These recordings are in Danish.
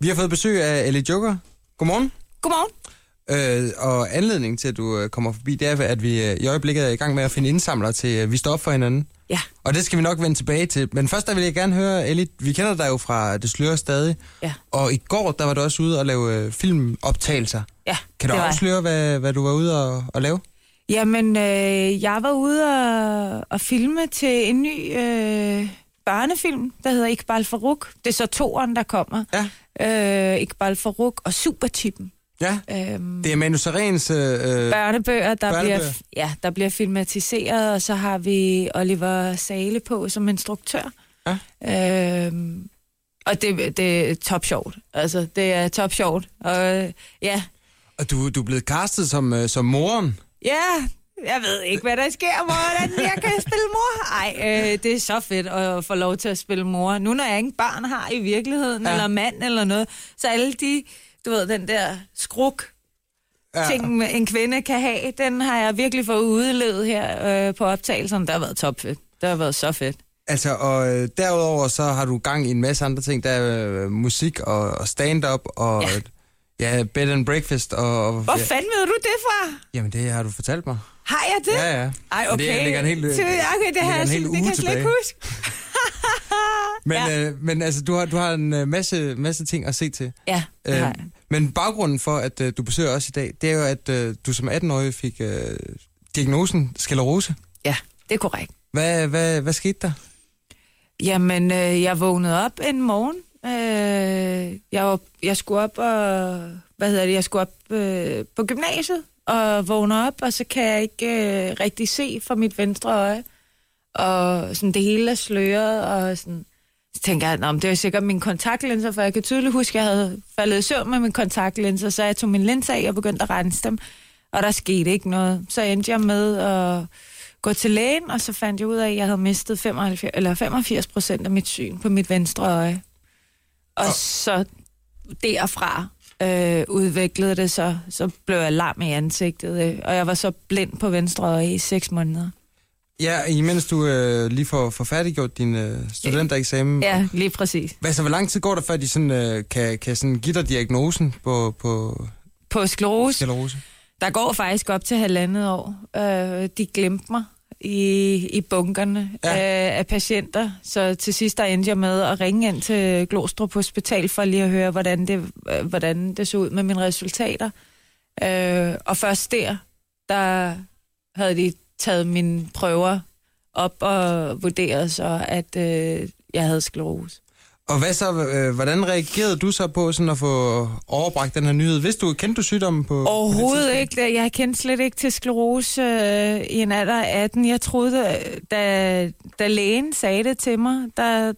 Vi har fået besøg af Ellie Joker. Godmorgen. Godmorgen. Øh, og anledningen til, at du øh, kommer forbi, det er, at vi øh, i øjeblikket er i gang med at finde indsamlere til øh, Vi står op for hinanden. Ja. Og det skal vi nok vende tilbage til. Men først der vil jeg gerne høre, Ellie, vi kender dig jo fra Det Slører Stadig. Ja. Og i går, der var du også ude og lave filmoptagelser. Ja, Kan du afsløre, hvad, hvad du var ude og, og lave? Jamen, øh, jeg var ude og, og filme til en ny øh, børnefilm, der hedder Iqbal Farouk. Det er så toeren, der kommer. Ja. Øh, Iqbal Farouk og Supertypen. Ja. Øhm, Det er Manu Sarens... Øh, børnebøger, der, Børnebøger. Bliver, ja, der bliver filmatiseret, og så har vi Oliver Sale på som instruktør. Ja. Øhm, og det, det er top sjovt. Altså, det er top sjovt. Og ja, og du, du er blevet castet som, øh, som moren. Ja, jeg ved ikke, hvad der sker, hvordan jeg kan spille mor. Ej, øh, det er så fedt at få lov til at spille mor. Nu når jeg ingen børn har i virkeligheden, Ja. ja. eller mand eller noget, så alle de, du ved, den der skruk Ja. ting, en kvinde kan have, den har jeg virkelig fået udlevet her øh, på optagelsen. Det har været topfedt. Det har været så fedt. Altså, og øh, derudover så har du gang i en masse andre ting. Der er øh, musik og, og stand-up og ja. Ja. bed and breakfast. Og, og, Hvor ja. fanden ved du det fra? Jamen, det har du fortalt mig. Har jeg det? Ja, ja. Ej, okay. Det ligger en hel, okay, det, jeg, en hel det kan jeg slet ikke huske. Men, Ja. øh, men altså, du har, du har en øh, masse, masse ting at se til. Ja, det har jeg. men baggrunden for, at øh, du besøger os i dag, det er jo, at øh, du som 18-årig fik øh, diagnosen sklerose. Ja, det er korrekt. Hvad, hvad, hvad skete der? Jamen, øh, jeg vågnede op en morgen. Øh, jeg, var, jeg skulle op og... Hvad hedder det? Jeg skulle op øh, på gymnasiet og vågner op, og så kan jeg ikke øh, rigtig se fra mit venstre øje. Og sådan det hele er sløret, og sådan... Så tænker jeg, "Nå, men det er sikkert min kontaktlinser, for jeg kan tydeligt huske, at jeg havde faldet i søvn med min kontaktlinser, så jeg tog min linser af og begyndte at rense dem, og der skete ikke noget. Så endte jeg med at gå til lægen, og så fandt jeg ud af, at jeg havde mistet 75, eller 85 procent af mit syn på mit venstre øje. Og Og- så derfra øh, udviklede det så, så blev jeg lam i ansigtet, øh, og jeg var så blind på venstre øje i seks måneder. Ja, imens du øh, lige får, får færdiggjort din øh, studentereksamen. Ja, lige præcis. Hvad så, hvor lang tid går der, før de sådan, øh, kan, kan sådan give dig diagnosen på, på På sklerose, sklerose? der går faktisk op til halvandet år. Øh, de glemte mig i, i bunkerne Ja. øh, af patienter, så til sidst der endte jeg med at ringe ind til Glostrup Hospital for lige at høre, hvordan det, øh, hvordan det så ud med mine resultater. Øh, og først der, der havde de taget mine prøver op og vurderet så, at øh, jeg havde sklerose. Og hvad så, øh, hvordan reagerede du så på sådan at få overbragt den her nyhed? Vidste du, kendte du sygdommen på? på det Overhovedet tidspunkt? ikke. Jeg kendte slet ikke til sklerose øh, i en alder af 18. Jeg troede, da, da lægen sagde det til mig, der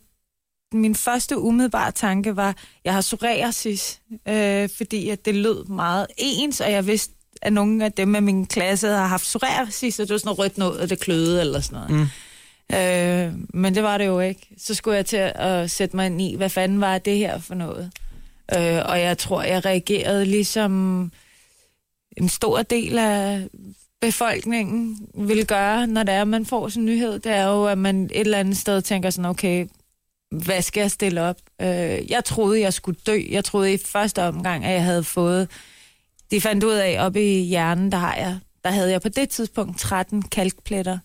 min første umiddelbare tanke var, jeg har psoriasis, øh, fordi at det lød meget ens, og jeg vidste, at nogle af dem af min klasse har haft psoriasis, og det var sådan noget rødt noget, og det kløede eller sådan noget. Mm. Øh, men det var det jo ikke. Så skulle jeg til at sætte mig ind i, hvad fanden var det her for noget? Øh, og jeg tror, jeg reagerede ligesom en stor del af befolkningen vil gøre, når det er, at man får sådan en nyhed. Det er jo, at man et eller andet sted tænker sådan, okay, hvad skal jeg stille op? Øh, jeg troede, jeg skulle dø. Jeg troede i første omgang, at jeg havde fået... De fandt ud af, oppe i hjernen, der har jeg, der havde jeg på det tidspunkt 13 kalkpletter.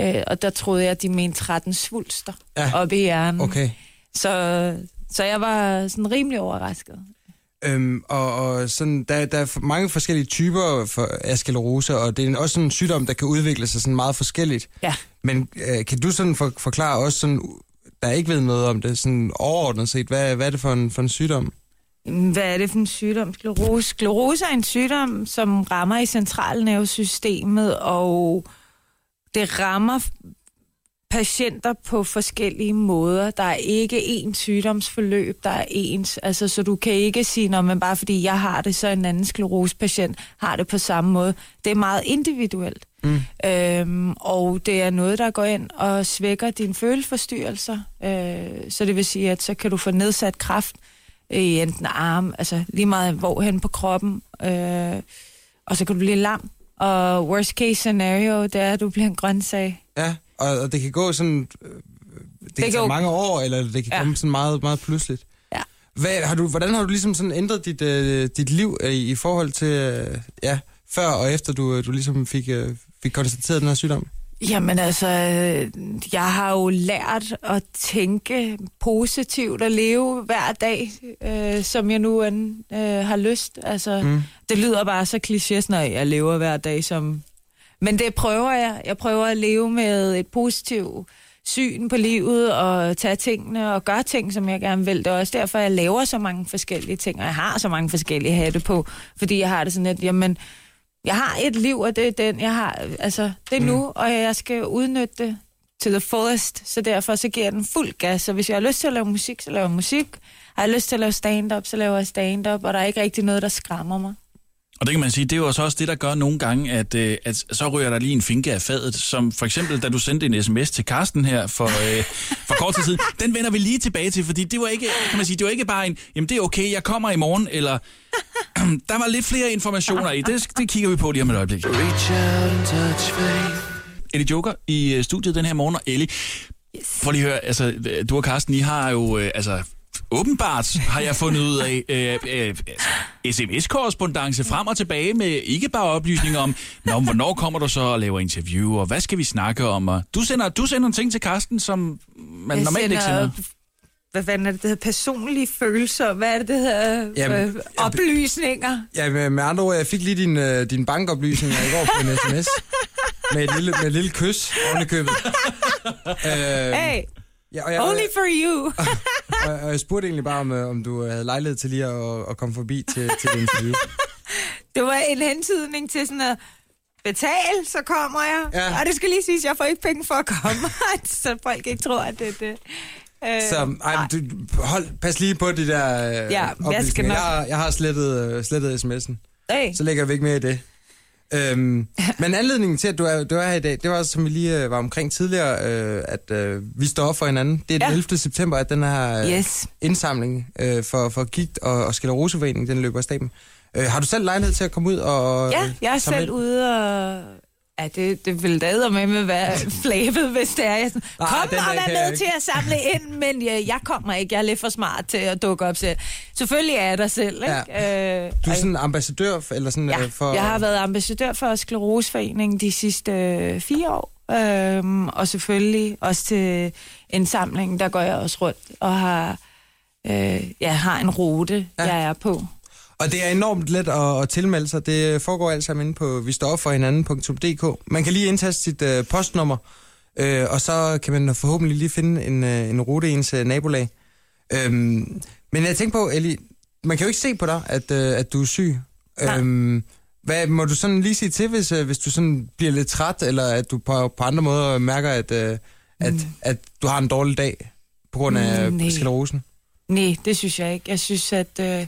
Øh, og der troede jeg, at de mente 13 svulster Ja. oppe i hjernen. Okay. Så, så jeg var sådan rimelig overrasket. Øhm, og, og sådan, der, der er mange forskellige typer for, af sklerose, og det er også sådan en sygdom, der kan udvikle sig sådan meget forskelligt. Ja. Men øh, kan du sådan for, forklare os, sådan, der ikke ved noget om det, sådan overordnet set, hvad, hvad er det for en, for en sygdom? Hvad er det for en sygdom? Sklerose. Sklerose er en sygdom, som rammer i centralnervesystemet, og det rammer patienter på forskellige måder. Der er ikke én sygdomsforløb, der er ens. Altså, så du kan ikke sige, når man bare fordi jeg har det, så en anden sklerosepatient har det på samme måde. Det er meget individuelt. Mm. Øhm, og det er noget, der går ind og svækker dine følelsesforstyrrelser. Øh, så det vil sige, at så kan du få nedsat kraft i enten arm, altså lige meget hvorhen på kroppen, øh, og så kan du blive lam. Og worst case scenario, det er, at du bliver en grøntsag. Ja, og, og det kan gå sådan... øh, Det, det kan tage mange år, eller det kan Ja. komme sådan meget, meget pludseligt. Ja. Hvad, har du, hvordan har du ligesom sådan ændret dit, øh, dit liv øh, i forhold til, øh, ja, før og efter du, du ligesom fik, øh, fik konstateret den her sygdom? Jamen altså, øh, jeg har jo lært at tænke positivt og leve hver dag, øh, som jeg nu end, øh, har lyst. Altså, mm. det lyder bare så kliché, når jeg lever hver dag som... Men det prøver jeg. Jeg prøver at leve med et positivt syn på livet og tage tingene og gøre ting, som jeg gerne vil. Det er også derfor, jeg laver så mange forskellige ting, og jeg har så mange forskellige hatte på, fordi jeg har det sådan lidt, jamen, jeg har et liv, og det er den, jeg har, altså, det er nu, mm. og jeg skal udnytte det til the fullest, så derfor så giver jeg den fuld gas, så hvis jeg har lyst til at lave musik, så laver jeg musik, har jeg lyst til at lave stand-up, så laver jeg stand-up, og der er ikke rigtig noget, der skræmmer mig. Og det kan man sige, det er jo også det, der gør nogle gange, at, øh, at så ryger der lige en finke af fadet, som for eksempel, da du sendte en sms til Karsten her for, øh, for kort tid siden. Den vender vi lige tilbage til, fordi det var ikke, kan man sige, det var ikke bare en, jamen det er okay, jeg kommer i morgen, eller der var lidt flere informationer i. Det, det kigger vi på lige om et øjeblik. Ellie Joker i øh, studiet den her morgen, og Ellie, yes. prøv lige at høre, altså, du og Karsten, I har jo, øh, altså, åbenbart har jeg fundet ud af øh, øh, altså, sms-korrespondence frem og tilbage med ikke bare oplysninger om, Nå, hvornår kommer du så og laver interview, og hvad skal vi snakke om? Og du sender, du sender en ting til Karsten, som man jeg normalt sender, ikke sender. Hvad fanden er det, det hedder? Personlige følelser. Hvad er det, det hedder? Jamen, øh, oplysninger. Ja, med, med andre ord, jeg fik lige din, uh, din bankoplysninger i går på en sms. med et lille, med et lille kys oven i købet. uh, hey, Ja, og jeg, Only for you. og, og jeg spurgte egentlig bare, om, øh, om du havde lejlighed til lige at, at komme forbi til, til det interview. det var en hentydning til sådan at betale, så kommer jeg. Ja. Og det skal lige siges, jeg får ikke penge for at komme, så folk ikke tror, at det er det. Øh, så ej, du, hold, pas lige på de der øh, ja, jeg, skal nok... jeg, jeg har slettet, øh, slettet sms'en. Hey. Så lægger vi ikke mere i det. Øhm, men anledningen til, at du er, du er her i dag, det var, som vi lige øh, var omkring tidligere, øh, at øh, vi står op for hinanden. Det er den ja. 11. september, at den her øh, yes. indsamling øh, for, for gigt og, og skeleroseforening, den løber af staben. Øh, har du selv lejlighed til at komme ud og... Ja, jeg er selv ude og Ja, det, det vil da med med være flabet, hvis det er. Jeg sådan, kom og vær med til at samle ind, men jeg, jeg kommer ikke. Jeg er lidt for smart til at dukke op selv. Selvfølgelig er jeg der selv. Ikke? Ja. Øh, du er sådan en ambassadør? Eller sådan, ja, øh, for... jeg har været ambassadør for Skleroseforeningen de sidste øh, fire år. Øhm, og selvfølgelig også til en samling, der går jeg også rundt og har, øh, jeg har en rute, ja. jeg er på. Og det er enormt let at, at tilmelde sig. Det foregår alt sammen inde på vi står for hinanden.dk. Man kan lige indtaste sit uh, postnummer, uh, og så kan man forhåbentlig lige finde en, uh, en rute i ens uh, nabolag. Um, men jeg tænker på, Ellie, man kan jo ikke se på dig, at, uh, at du er syg. Um, hvad hvad må du sådan lige sige til, hvis, uh, hvis du sådan bliver lidt træt, eller at du på, på andre måder mærker, at, at, mm. at du har en dårlig dag på grund af mm, sklerosen? Nej, det synes jeg ikke. Jeg synes, at... Uh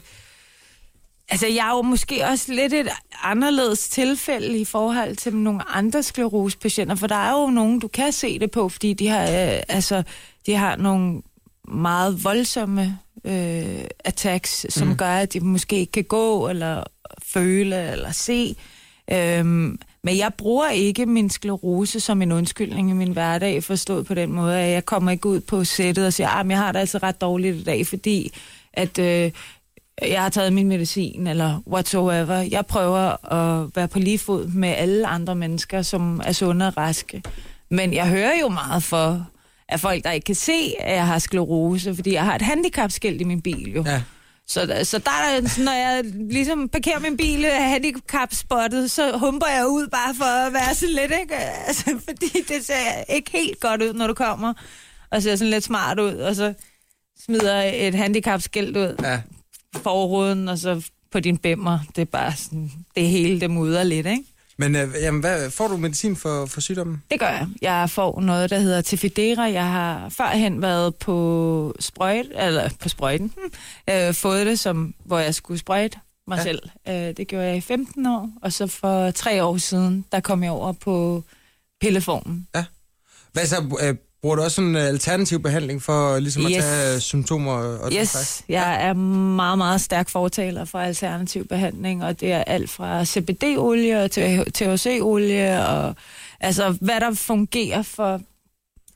Altså, jeg er jo måske også lidt et anderledes tilfælde i forhold til nogle andre sklerosepatienter, for der er jo nogen, du kan se det på, fordi de har, øh, altså, de har nogle meget voldsomme øh, attacks, som mm. gør, at de måske ikke kan gå, eller føle, eller se. Øhm, men jeg bruger ikke min sklerose som en undskyldning i min hverdag, forstået på den måde, at jeg kommer ikke ud på sættet og siger, at ah, jeg har det altså ret dårligt i dag, fordi at øh, jeg har taget min medicin, eller whatsoever. Jeg prøver at være på lige fod med alle andre mennesker, som er sunde og raske. Men jeg hører jo meget for af folk, der ikke kan se, at jeg har sklerose, fordi jeg har et handicapskilt i min bil jo. Ja. Så, så der er, når jeg ligesom parkerer min bil handicap-spottet, så humper jeg ud bare for at være sådan lidt, ikke? Altså, fordi det ser ikke helt godt ud, når du kommer, og ser sådan lidt smart ud, og så smider et handicapskilt ud. Ja forruden, og så på din bæmmer. Det er bare sådan, det hele det mudder lidt, ikke? Men øh, jamen, hvad, får du medicin for, for sygdommen? Det gør jeg. Jeg får noget, der hedder Tefidera. Jeg har førhen været på sprøjt, eller på sprøjten, hmm, øh, fået det, som, hvor jeg skulle sprøjte mig ja. selv. Øh, det gjorde jeg i 15 år, og så for tre år siden, der kom jeg over på pilleformen. Ja. Hvad så, øh, Bruger du også en alternativ behandling for ligesom yes. at tage symptomer? Og yes, jeg er meget, meget stærk fortaler for alternativ behandling, og det er alt fra CBD-olie til THC-olie, og altså hvad der fungerer for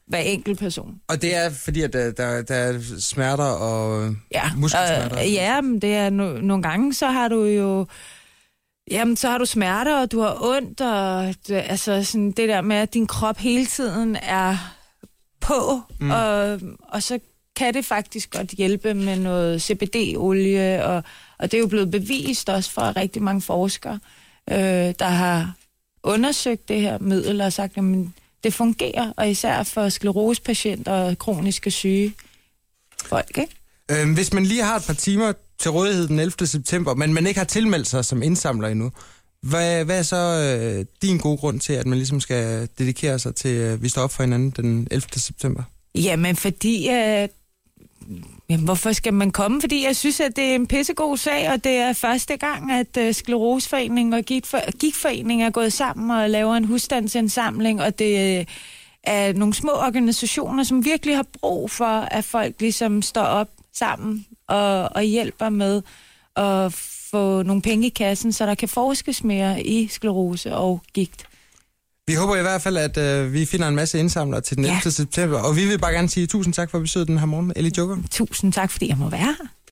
hver enkelt person. Og det er fordi, at der, der, der er smerter og Ja, muskelsmerter? øh, ja, men det er no, nogle gange, så har du jo... Jamen, så har du smerter, og du har ondt, og det, altså sådan det der med, at din krop hele tiden er på, mm. og, og så kan det faktisk godt hjælpe med noget CBD-olie, og, og det er jo blevet bevist også fra rigtig mange forskere, øh, der har undersøgt det her middel og sagt, at det fungerer, og især for sklerosepatienter og kroniske syge folk, ikke? Øhm, hvis man lige har et par timer til rådighed den 11. september, men man ikke har tilmeldt sig som indsamler endnu, hvad, hvad er så øh, din gode grund til, at man ligesom skal dedikere sig til, at øh, vi står op for hinanden den 11. september? Jamen, fordi... Øh, jamen, hvorfor skal man komme? Fordi jeg synes, at det er en pissegod sag, og det er første gang, at øh, Skleroseforeningen og Gigtfor- Gigtforeningen er gået sammen og laver en husstandsindsamling, og det øh, er nogle små organisationer, som virkelig har brug for, at folk ligesom står op sammen og, og hjælper med at få nogle penge i kassen, så der kan forskes mere i sklerose og gigt. Vi håber i hvert fald, at øh, vi finder en masse indsamlere til den 11. Ja. september, og vi vil bare gerne sige tusind tak for besøget den her morgen, Ellie Joker. Tusind tak, fordi jeg må være her.